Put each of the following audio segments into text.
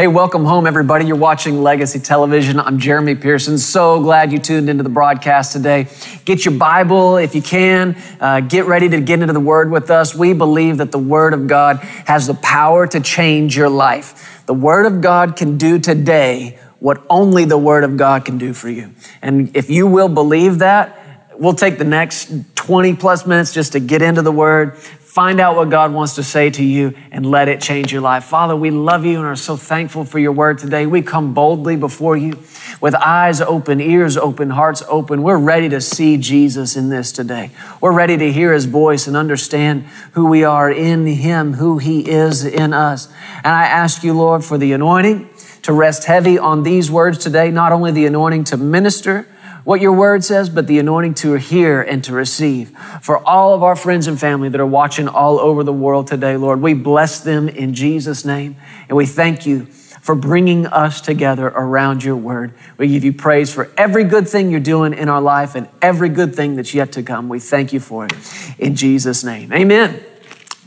Hey, welcome home, everybody. You're watching Legacy Television. I'm Jeremy Pearson. So glad you tuned into the broadcast today. Get your Bible if you can. Uh, get ready to get into the Word with us. We believe that the Word of God has the power to change your life. The Word of God can do today what only the Word of God can do for you. And if you will believe that, we'll take the next 20 plus minutes just to get into the Word, Find out what God wants to say to you and let it change your life. Father, we love you and are so thankful for your word today. We come boldly before you with eyes open, ears open, hearts open. We're ready to see Jesus in this today. We're ready to hear his voice and understand who we are in him, who he is in us. And I ask you, Lord, for the anointing to rest heavy on these words today, not only the anointing to minister, what your word says, but the anointing to hear and to receive. For all of our friends and family that are watching all over the world today, Lord, we bless them in Jesus' name. And we thank you for bringing us together around your word. We give you praise for every good thing you're doing in our life and every good thing that's yet to come. We thank you for it in Jesus' name. Amen.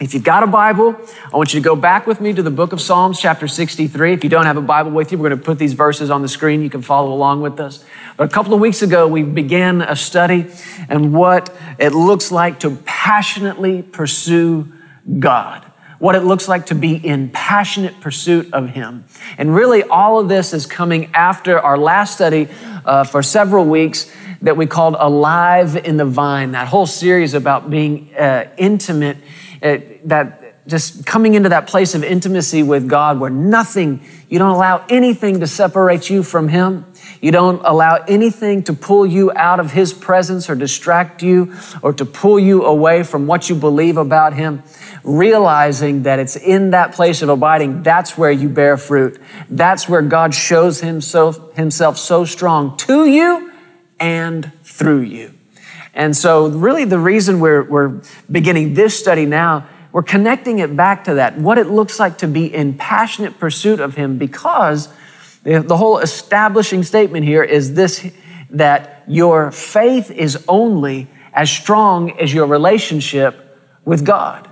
If you've got a Bible, I want you to go back with me to the book of Psalms, chapter 63. If you don't have a Bible with you, we're going to put these verses on the screen. You can follow along with us. But a couple of weeks ago, we began a study and what it looks like to passionately pursue God what it looks like to be in passionate pursuit of Him. And really, all of this is coming after our last study uh, for several weeks that we called Alive in the Vine, that whole series about being uh, intimate it, that just coming into that place of intimacy with God where nothing, you don't allow anything to separate you from Him. You don't allow anything to pull you out of His presence or distract you or to pull you away from what you believe about Him. Realizing that it's in that place of abiding, that's where you bear fruit. That's where God shows Himself, himself so strong to you and through you. And so, really, the reason we're, we're beginning this study now, we're connecting it back to that, what it looks like to be in passionate pursuit of Him, because the whole establishing statement here is this that your faith is only as strong as your relationship with God.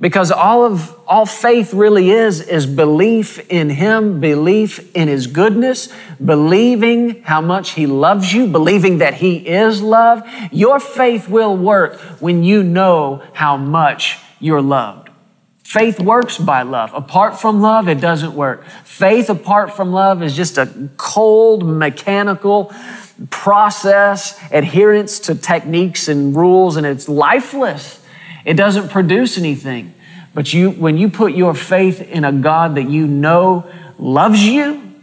Because all of all faith really is is belief in him, belief in his goodness, believing how much he loves you, believing that he is love. Your faith will work when you know how much you're loved. Faith works by love. Apart from love, it doesn't work. Faith apart from love is just a cold, mechanical process, adherence to techniques and rules, and it's lifeless. It doesn't produce anything. But you, when you put your faith in a God that you know loves you,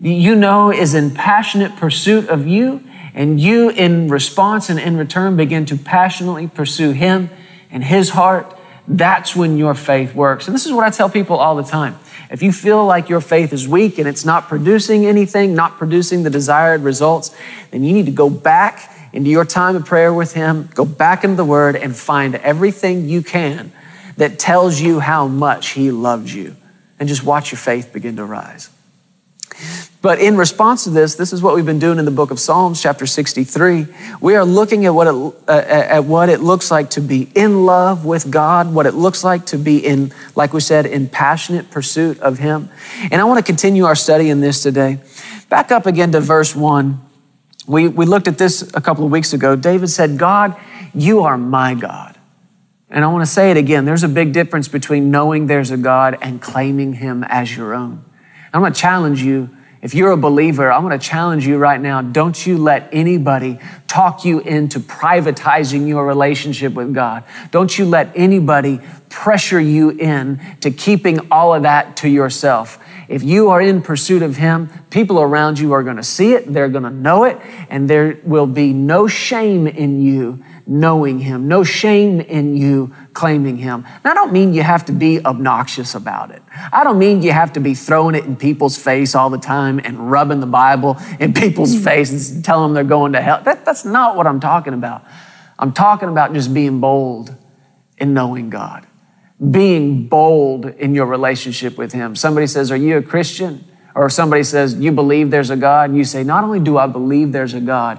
you know is in passionate pursuit of you, and you in response and in return begin to passionately pursue Him and His heart, that's when your faith works. And this is what I tell people all the time. If you feel like your faith is weak and it's not producing anything, not producing the desired results, then you need to go back into your time of prayer with Him, go back into the Word and find everything you can that tells you how much He loves you. And just watch your faith begin to rise. But in response to this, this is what we've been doing in the book of Psalms, chapter 63. We are looking at what it, uh, at what it looks like to be in love with God, what it looks like to be in, like we said, in passionate pursuit of Him. And I want to continue our study in this today. Back up again to verse 1. We, we looked at this a couple of weeks ago. David said, God, you are my God. And I want to say it again. There's a big difference between knowing there's a God and claiming him as your own. I'm going to challenge you. If you're a believer, I'm going to challenge you right now. Don't you let anybody talk you into privatizing your relationship with God. Don't you let anybody pressure you in to keeping all of that to yourself. If you are in pursuit of Him, people around you are going to see it, they're going to know it, and there will be no shame in you knowing Him, no shame in you claiming Him. And I don't mean you have to be obnoxious about it. I don't mean you have to be throwing it in people's face all the time and rubbing the Bible in people's mm. faces and telling them they're going to hell. That, that's not what I'm talking about. I'm talking about just being bold in knowing God being bold in your relationship with Him. Somebody says, Are you a Christian? Or somebody says, You believe there's a God? And you say, Not only do I believe there's a God,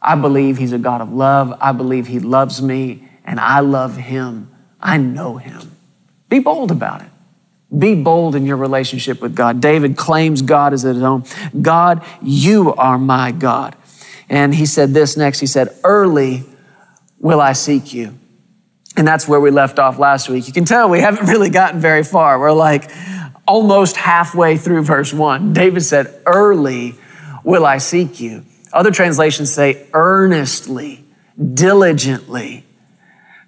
I believe He's a God of love. I believe He loves me, and I love Him. I know Him. Be bold about it. Be bold in your relationship with God. David claims God as his own. God, you are my God. And he said this next. He said, Early will I seek you. And that's where we left off last week. You can tell we haven't really gotten very far. We're like almost halfway through verse one. David said, Early will I seek you. Other translations say, Earnestly, diligently.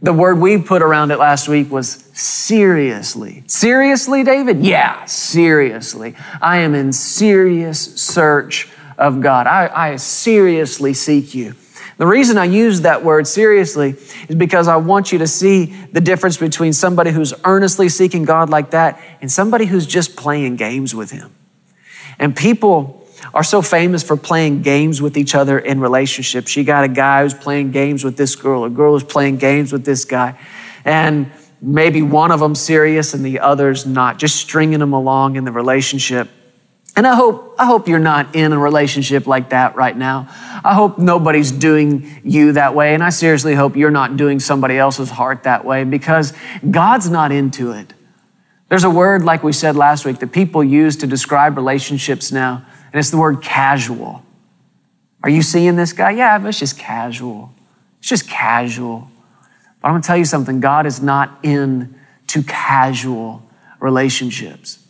The word we put around it last week was seriously. Seriously, David? Yeah, seriously. I am in serious search of God. I, I seriously seek you. The reason I use that word seriously is because I want you to see the difference between somebody who's earnestly seeking God like that and somebody who's just playing games with Him. And people are so famous for playing games with each other in relationships. You got a guy who's playing games with this girl, a girl who's playing games with this guy, and maybe one of them serious and the other's not, just stringing them along in the relationship. And I hope, I hope you're not in a relationship like that right now. I hope nobody's doing you that way. And I seriously hope you're not doing somebody else's heart that way because God's not into it. There's a word, like we said last week, that people use to describe relationships now and it's the word casual. Are you seeing this guy? Yeah, but it's just casual. It's just casual. But I'm gonna tell you something God is not into casual relationships.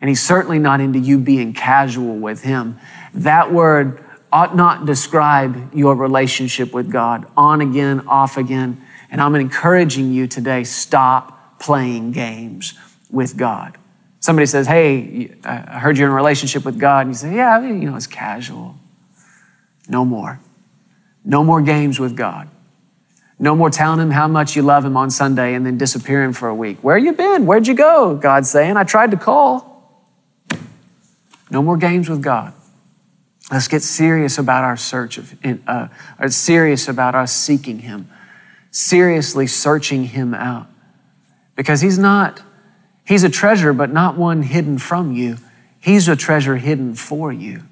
And He's certainly not into you being casual with Him. That word ought not describe your relationship with God on again, off again. And I'm encouraging you today stop playing games with God. Somebody says, Hey, I heard you're in a relationship with God. And you say, Yeah, you know, it's casual. No more. No more games with God. No more telling him how much you love him on Sunday and then disappearing for a week. Where you been? Where'd you go? God's saying, I tried to call. No more games with God. Let's get serious about our search of, uh, serious about us seeking Him, seriously searching Him out. Because He's not He's a treasure, but not one hidden from you. He's a treasure hidden for you.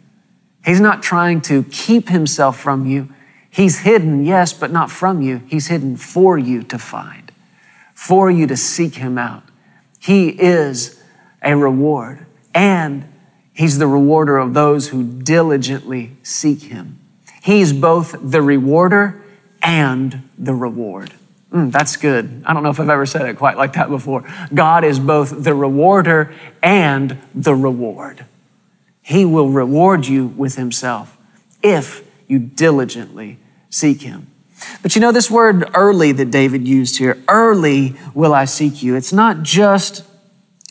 He's not trying to keep himself from you. He's hidden, yes, but not from you. He's hidden for you to find, for you to seek him out. He is a reward, and he's the rewarder of those who diligently seek him. He's both the rewarder and the reward. Mm, that's good. I don't know if I've ever said it quite like that before. God is both the rewarder and the reward. He will reward you with Himself if you diligently seek Him. But you know, this word early that David used here, early will I seek you. It's not just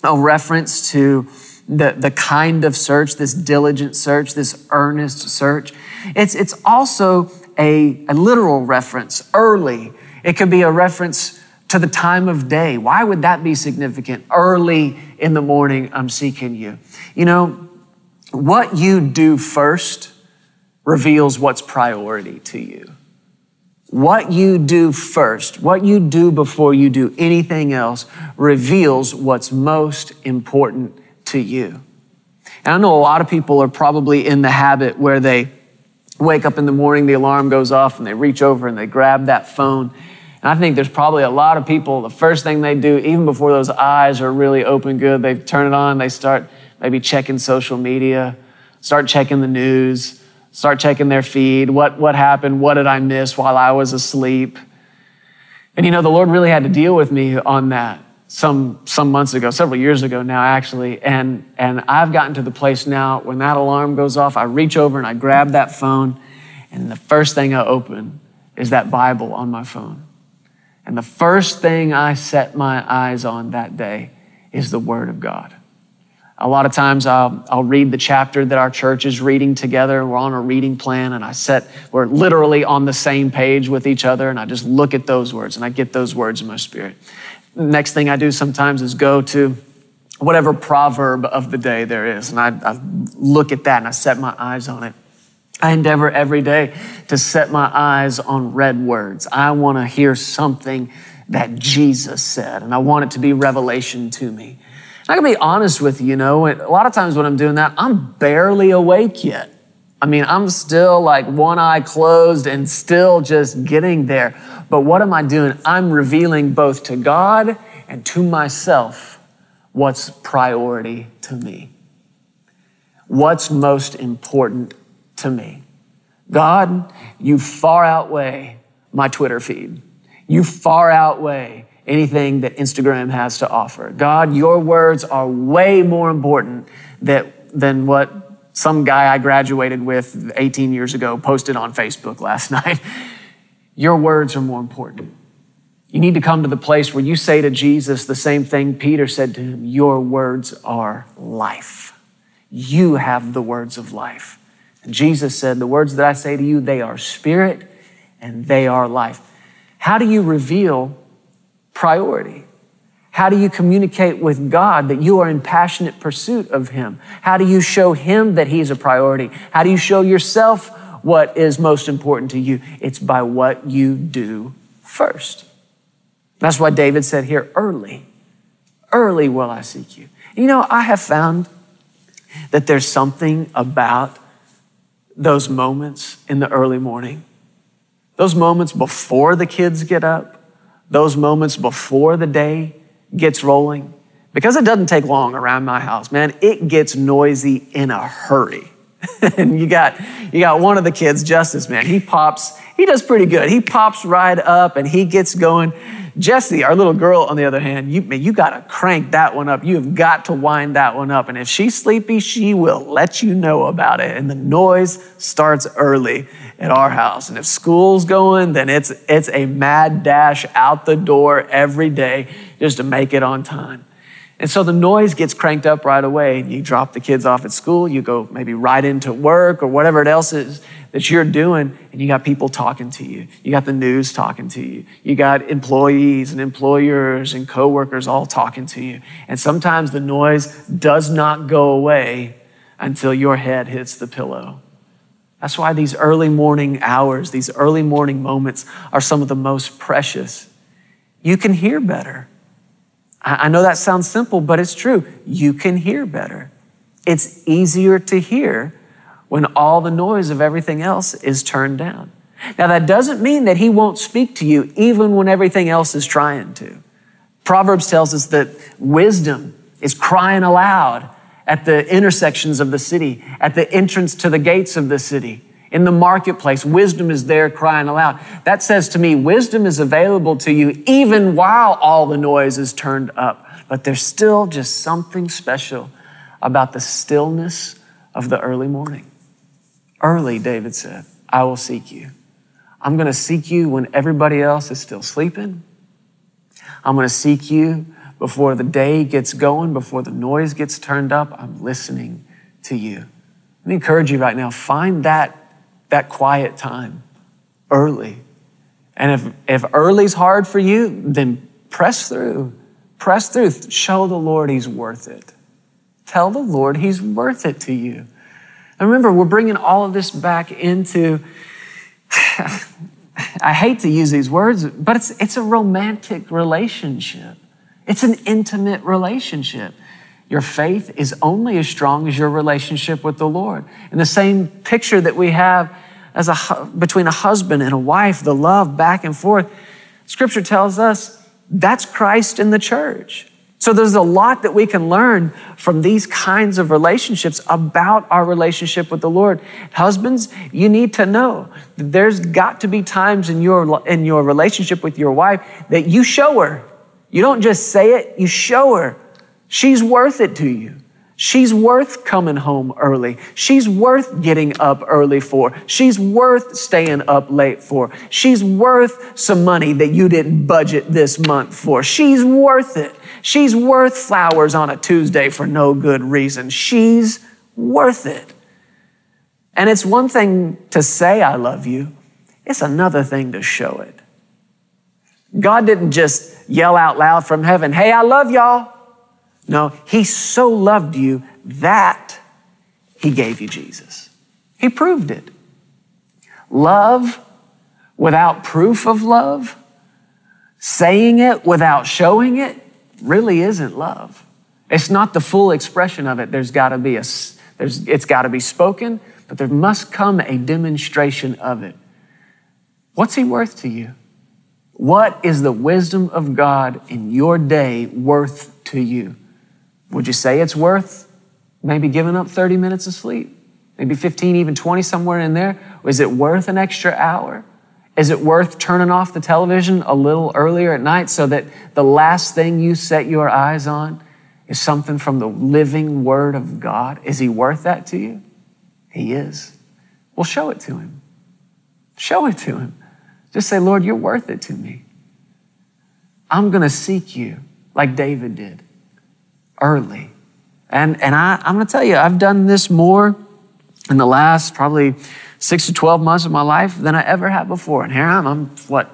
a reference to the, the kind of search, this diligent search, this earnest search. It's, it's also a, a literal reference, early it could be a reference to the time of day. Why would that be significant? Early in the morning, I'm seeking you. You know, what you do first reveals what's priority to you. What you do first, what you do before you do anything else, reveals what's most important to you. And I know a lot of people are probably in the habit where they wake up in the morning, the alarm goes off, and they reach over and they grab that phone and I think there's probably a lot of people, the first thing they do, even before those eyes are really open good, they turn it on, they start maybe checking social media, start checking the news, start checking their feed. What, what happened? What did I miss while I was asleep? And you know, the Lord really had to deal with me on that some, some months ago, several years ago now, actually. And, and I've gotten to the place now when that alarm goes off, I reach over and I grab that phone, and the first thing I open is that Bible on my phone. And the first thing I set my eyes on that day is the Word of God. A lot of times I'll, I'll read the chapter that our church is reading together. We're on a reading plan, and I set, we're literally on the same page with each other, and I just look at those words and I get those words in my spirit. Next thing I do sometimes is go to whatever proverb of the day there is, and I, I look at that and I set my eyes on it. I endeavor every day to set my eyes on red words. I want to hear something that Jesus said, and I want it to be revelation to me. And I can be honest with you, you know, a lot of times when I'm doing that, I'm barely awake yet. I mean, I'm still like one eye closed and still just getting there. But what am I doing? I'm revealing both to God and to myself what's priority to me. What's most important to me. God, you far outweigh my Twitter feed. You far outweigh anything that Instagram has to offer. God, your words are way more important that, than what some guy I graduated with 18 years ago posted on Facebook last night. Your words are more important. You need to come to the place where you say to Jesus the same thing Peter said to him Your words are life. You have the words of life. And Jesus said, The words that I say to you, they are spirit and they are life. How do you reveal priority? How do you communicate with God that you are in passionate pursuit of Him? How do you show Him that He's a priority? How do you show yourself what is most important to you? It's by what you do first. That's why David said here, early, early will I seek you. You know, I have found that there's something about those moments in the early morning, those moments before the kids get up, those moments before the day gets rolling. Because it doesn't take long around my house, man, it gets noisy in a hurry. and you got you got one of the kids, Justice, man. He pops, he does pretty good. He pops right up and he gets going. Jesse, our little girl, on the other hand, you, man, you got to crank that one up. You have got to wind that one up. And if she's sleepy, she will let you know about it. And the noise starts early at our house. And if school's going, then it's, it's a mad dash out the door every day just to make it on time. And so the noise gets cranked up right away. and You drop the kids off at school, you go maybe right into work or whatever it else is that you're doing, and you got people talking to you. You got the news talking to you. You got employees and employers and coworkers all talking to you. And sometimes the noise does not go away until your head hits the pillow. That's why these early morning hours, these early morning moments are some of the most precious. You can hear better. I know that sounds simple, but it's true. You can hear better. It's easier to hear when all the noise of everything else is turned down. Now, that doesn't mean that he won't speak to you even when everything else is trying to. Proverbs tells us that wisdom is crying aloud at the intersections of the city, at the entrance to the gates of the city. In the marketplace, wisdom is there crying aloud. That says to me, wisdom is available to you even while all the noise is turned up. But there's still just something special about the stillness of the early morning. Early, David said, I will seek you. I'm going to seek you when everybody else is still sleeping. I'm going to seek you before the day gets going, before the noise gets turned up. I'm listening to you. Let me encourage you right now find that that quiet time early. And if, if early's hard for you, then press through. Press through. Show the Lord He's worth it. Tell the Lord He's worth it to you. And remember, we're bringing all of this back into, I hate to use these words, but it's, it's a romantic relationship. It's an intimate relationship. Your faith is only as strong as your relationship with the Lord. And the same picture that we have as a, between a husband and a wife, the love back and forth, scripture tells us that's Christ in the church. So there's a lot that we can learn from these kinds of relationships about our relationship with the Lord. Husbands, you need to know that there's got to be times in your, in your relationship with your wife that you show her. You don't just say it, you show her She's worth it to you. She's worth coming home early. She's worth getting up early for. She's worth staying up late for. She's worth some money that you didn't budget this month for. She's worth it. She's worth flowers on a Tuesday for no good reason. She's worth it. And it's one thing to say, I love you, it's another thing to show it. God didn't just yell out loud from heaven, Hey, I love y'all. No, he so loved you that he gave you Jesus. He proved it. Love without proof of love, saying it without showing it, really isn't love. It's not the full expression of it. There's got to be a, there's, it's got to be spoken, but there must come a demonstration of it. What's he worth to you? What is the wisdom of God in your day worth to you? Would you say it's worth maybe giving up 30 minutes of sleep? Maybe 15, even 20, somewhere in there? Is it worth an extra hour? Is it worth turning off the television a little earlier at night so that the last thing you set your eyes on is something from the living Word of God? Is He worth that to you? He is. Well, show it to Him. Show it to Him. Just say, Lord, you're worth it to me. I'm going to seek you like David did early. And, and I, I'm going to tell you, I've done this more in the last probably six to 12 months of my life than I ever have before. And here I am, I'm what,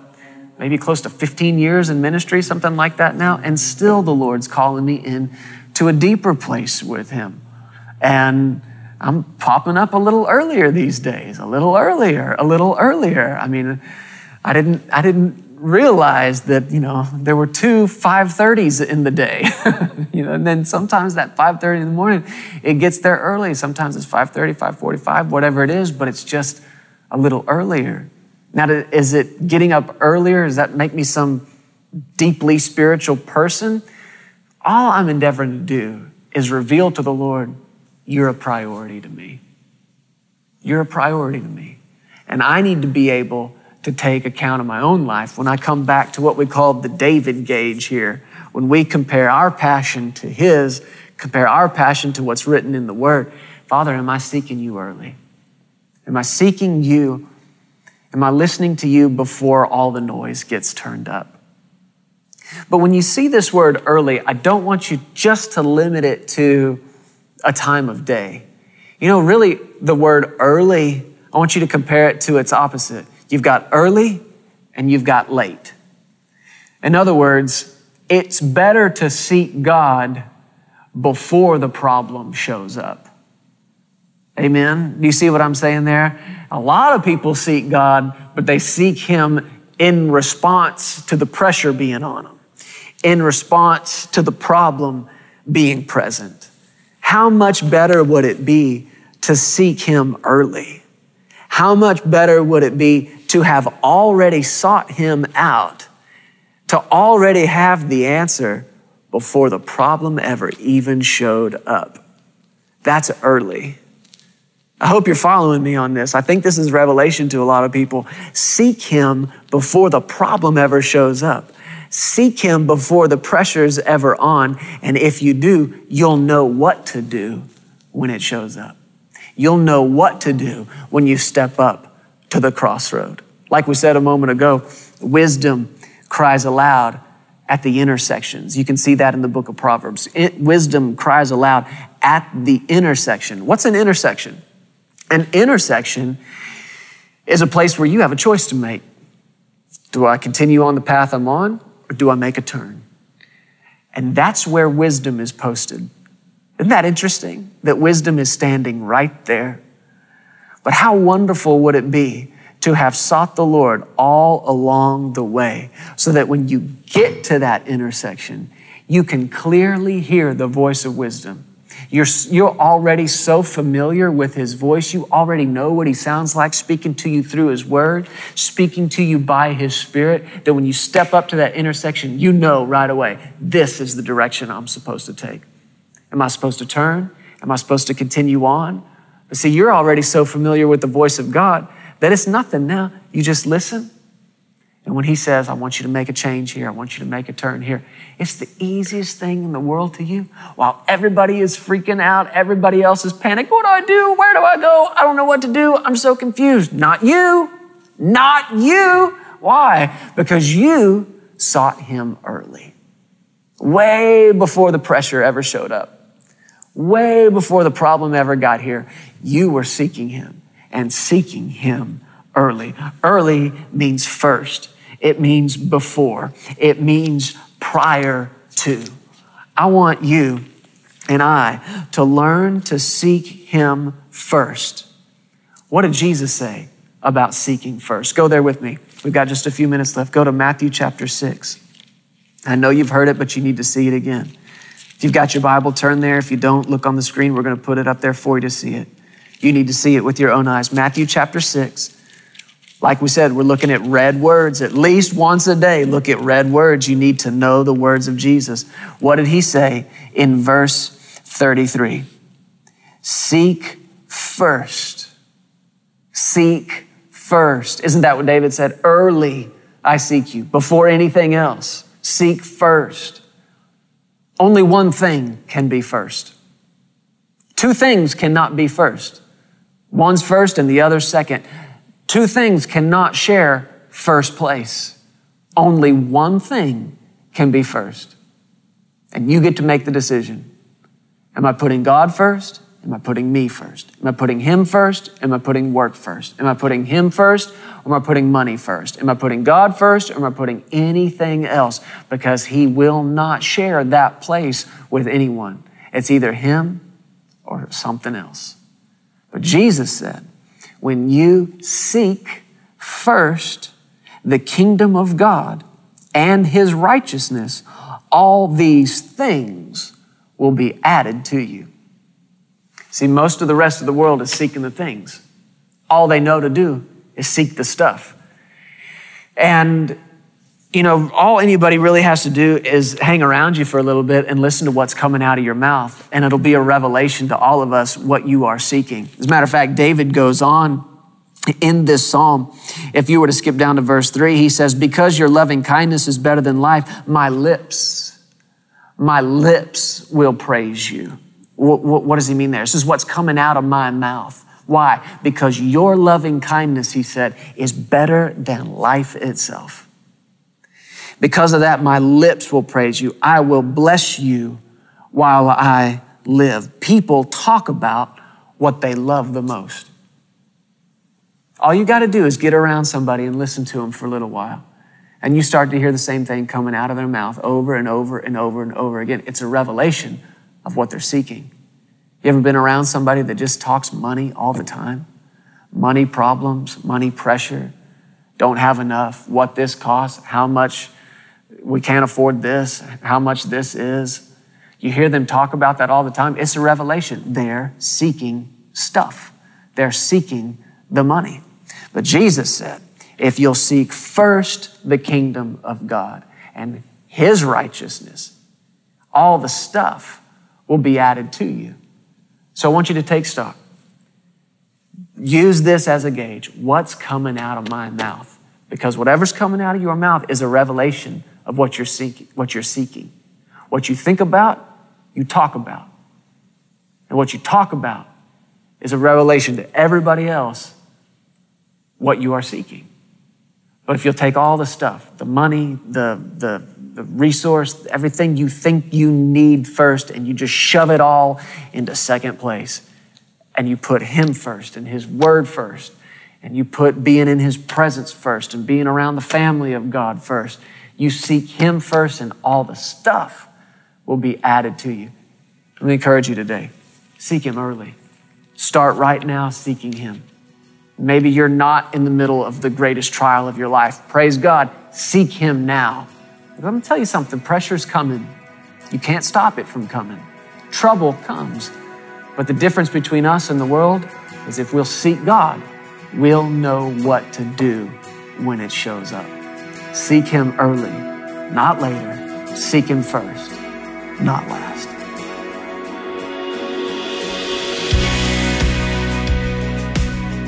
maybe close to 15 years in ministry, something like that now. And still the Lord's calling me in to a deeper place with Him. And I'm popping up a little earlier these days, a little earlier, a little earlier. I mean, I didn't, I didn't realize that you know there were two 5:30s in the day. You know and then sometimes that 5:30 in the morning it gets there early. Sometimes it's 5:30 5:45 whatever it is but it's just a little earlier. Now is it getting up earlier? Does that make me some deeply spiritual person? All I'm endeavoring to do is reveal to the Lord you're a priority to me. You're a priority to me. And I need to be able to take account of my own life when I come back to what we call the David gauge here, when we compare our passion to his, compare our passion to what's written in the Word. Father, am I seeking you early? Am I seeking you? Am I listening to you before all the noise gets turned up? But when you see this word early, I don't want you just to limit it to a time of day. You know, really, the word early, I want you to compare it to its opposite. You've got early and you've got late. In other words, it's better to seek God before the problem shows up. Amen. Do you see what I'm saying there? A lot of people seek God, but they seek Him in response to the pressure being on them, in response to the problem being present. How much better would it be to seek Him early? How much better would it be to have already sought him out, to already have the answer before the problem ever even showed up. That's early. I hope you're following me on this. I think this is revelation to a lot of people. Seek him before the problem ever shows up. Seek him before the pressure's ever on. And if you do, you'll know what to do when it shows up. You'll know what to do when you step up to the crossroad. Like we said a moment ago, wisdom cries aloud at the intersections. You can see that in the book of Proverbs. It, wisdom cries aloud at the intersection. What's an intersection? An intersection is a place where you have a choice to make. Do I continue on the path I'm on or do I make a turn? And that's where wisdom is posted. Isn't that interesting? That wisdom is standing right there but how wonderful would it be to have sought the Lord all along the way so that when you get to that intersection, you can clearly hear the voice of wisdom. You're, you're already so familiar with his voice. You already know what he sounds like speaking to you through his word, speaking to you by his spirit, that when you step up to that intersection, you know right away, this is the direction I'm supposed to take. Am I supposed to turn? Am I supposed to continue on? But see, you're already so familiar with the voice of God that it's nothing now. You just listen. And when He says, I want you to make a change here, I want you to make a turn here, it's the easiest thing in the world to you. While everybody is freaking out, everybody else is panicked. What do I do? Where do I go? I don't know what to do. I'm so confused. Not you. Not you. Why? Because you sought Him early, way before the pressure ever showed up. Way before the problem ever got here, you were seeking him and seeking him early. Early means first. It means before. It means prior to. I want you and I to learn to seek him first. What did Jesus say about seeking first? Go there with me. We've got just a few minutes left. Go to Matthew chapter 6. I know you've heard it, but you need to see it again. You've got your Bible, turn there. If you don't, look on the screen. We're going to put it up there for you to see it. You need to see it with your own eyes. Matthew chapter 6. Like we said, we're looking at red words. At least once a day, look at red words. You need to know the words of Jesus. What did he say in verse 33? Seek first. Seek first. Isn't that what David said? Early I seek you, before anything else. Seek first. Only one thing can be first. Two things cannot be first. One's first and the other's second. Two things cannot share first place. Only one thing can be first. And you get to make the decision. Am I putting God first? Am I putting me first? Am I putting Him first? Am I putting work first? Am I putting Him first? Or am I putting money first? Am I putting God first? Or am I putting anything else? Because He will not share that place with anyone. It's either Him or something else. But Jesus said, when you seek first the kingdom of God and his righteousness, all these things will be added to you. See, most of the rest of the world is seeking the things. All they know to do is seek the stuff. And you know, all anybody really has to do is hang around you for a little bit and listen to what's coming out of your mouth. And it'll be a revelation to all of us what you are seeking. As a matter of fact, David goes on in this psalm. If you were to skip down to verse three, he says, Because your loving kindness is better than life, my lips, my lips will praise you. What, what, what does he mean there? This is what's coming out of my mouth. Why? Because your loving kindness, he said, is better than life itself. Because of that, my lips will praise you. I will bless you while I live. People talk about what they love the most. All you got to do is get around somebody and listen to them for a little while. And you start to hear the same thing coming out of their mouth over and over and over and over again. It's a revelation of what they're seeking. You ever been around somebody that just talks money all the time? Money problems, money pressure, don't have enough, what this costs, how much we can't afford this, how much this is. You hear them talk about that all the time. It's a revelation. They're seeking stuff, they're seeking the money. But Jesus said, if you'll seek first the kingdom of God and his righteousness, all the stuff will be added to you. So I want you to take stock. Use this as a gauge. What's coming out of my mouth? Because whatever's coming out of your mouth is a revelation of what you're seeking. What you're seeking. What you think about, you talk about. And what you talk about is a revelation to everybody else what you are seeking. But if you'll take all the stuff, the money, the, the, the resource, everything you think you need first, and you just shove it all into second place, and you put Him first and His Word first, and you put being in His presence first and being around the family of God first, you seek Him first, and all the stuff will be added to you. Let me encourage you today seek Him early. Start right now seeking Him. Maybe you're not in the middle of the greatest trial of your life. Praise God. Seek Him now. But let me tell you something pressure's coming. You can't stop it from coming. Trouble comes. But the difference between us and the world is if we'll seek God, we'll know what to do when it shows up. Seek Him early, not later. Seek Him first, not last.